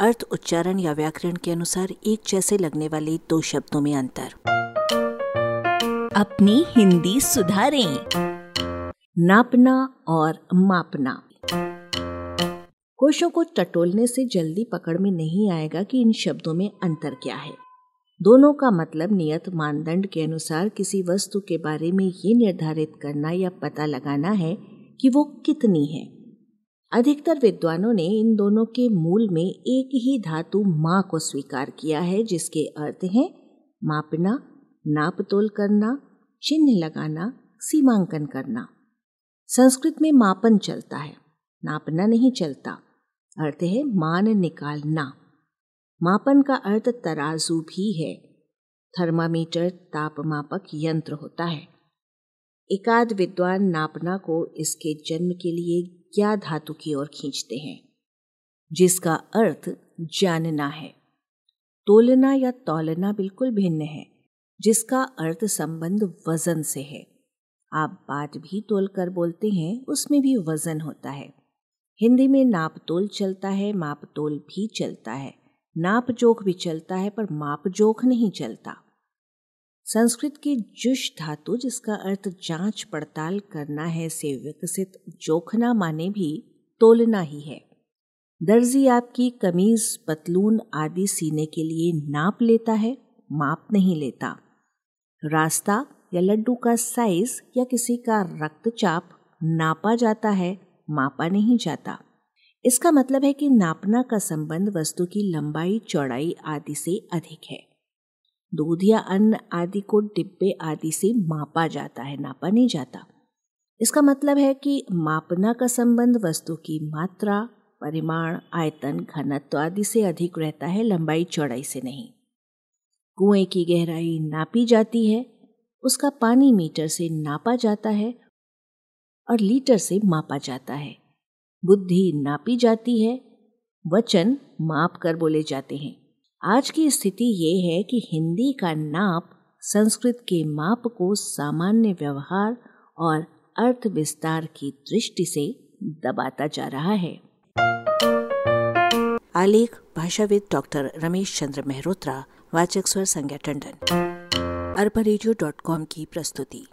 अर्थ, उच्चारण या व्याकरण के अनुसार एक जैसे लगने वाले दो शब्दों में अंतर। अपनी हिंदी सुधारें। नापना और मापना। कोशों को टटोलने से जल्दी पकड़ में नहीं आएगा कि इन शब्दों में अंतर क्या है। दोनों का मतलब नियत मानदंड के अनुसार किसी वस्तु के बारे में ये निर्धारित करना या पता लगाना है कि वो कितनी है। अधिकतर विद्वानों ने इन दोनों के मूल में एक ही धातु माँ को स्वीकार किया है, जिसके अर्थ हैं मापना नाप तोल करना, चिन्ह लगाना, सीमांकन करना। संस्कृत में मापन चलता है, नापना नहीं चलता। अर्थ है मान निकालना। मापन का अर्थ तराजू भी है। थर्मामीटर, तापमापक यंत्र होता है। एकाध विद्वान नापना को इसके जन्म के लिए क्या धातु की ओर खींचते हैं, जिसका अर्थ जानना है। तोलना या तौलना बिल्कुल भिन्न है, जिसका अर्थ संबंध वज़न से है। आप बात भी तोल कर बोलते हैं, उसमें भी वज़न होता है। हिंदी में नाप तोल चलता है, माप तोल भी चलता है। नाप जोख भी चलता है, पर माप जोख नहीं चलता। संस्कृत की जुश धातु, जिसका अर्थ जाँच पड़ताल करना है, से विकसित जोखना माने भी तोलना ही है। दर्जी आपकी कमीज, पतलून आदि सीने के लिए नाप लेता है, माप नहीं लेता। रास्ता या लड्डू का साइज़ या किसी का रक्तचाप नापा जाता है, मापा नहीं जाता। इसका मतलब है कि नापना का संबंध वस्तु की लंबाई, चौड़ाई आदि से अधिक है। दूध या अन्न आदि को डिब्बे आदि से मापा जाता है, नापा नहीं जाता। इसका मतलब है कि मापना का संबंध वस्तु की मात्रा, परिमाण, आयतन, घनत्व आदि से अधिक रहता है, लंबाई, चौड़ाई से नहीं। कुएँ की गहराई नापी जाती है, उसका पानी मीटर से नापा जाता है और लीटर से मापा जाता है। बुद्धि नापी जाती है, वचन माप कर बोले जाते हैं। आज की स्थिति ये है कि हिंदी का नाप संस्कृत के माप को सामान्य व्यवहार और अर्थ विस्तार की दृष्टि से दबाता जा रहा है। आलेख, भाषाविद डॉक्टर रमेश चंद्र मेहरोत्रा, वाचक स्वर संज्ञा टंडन। अरबा की प्रस्तुति।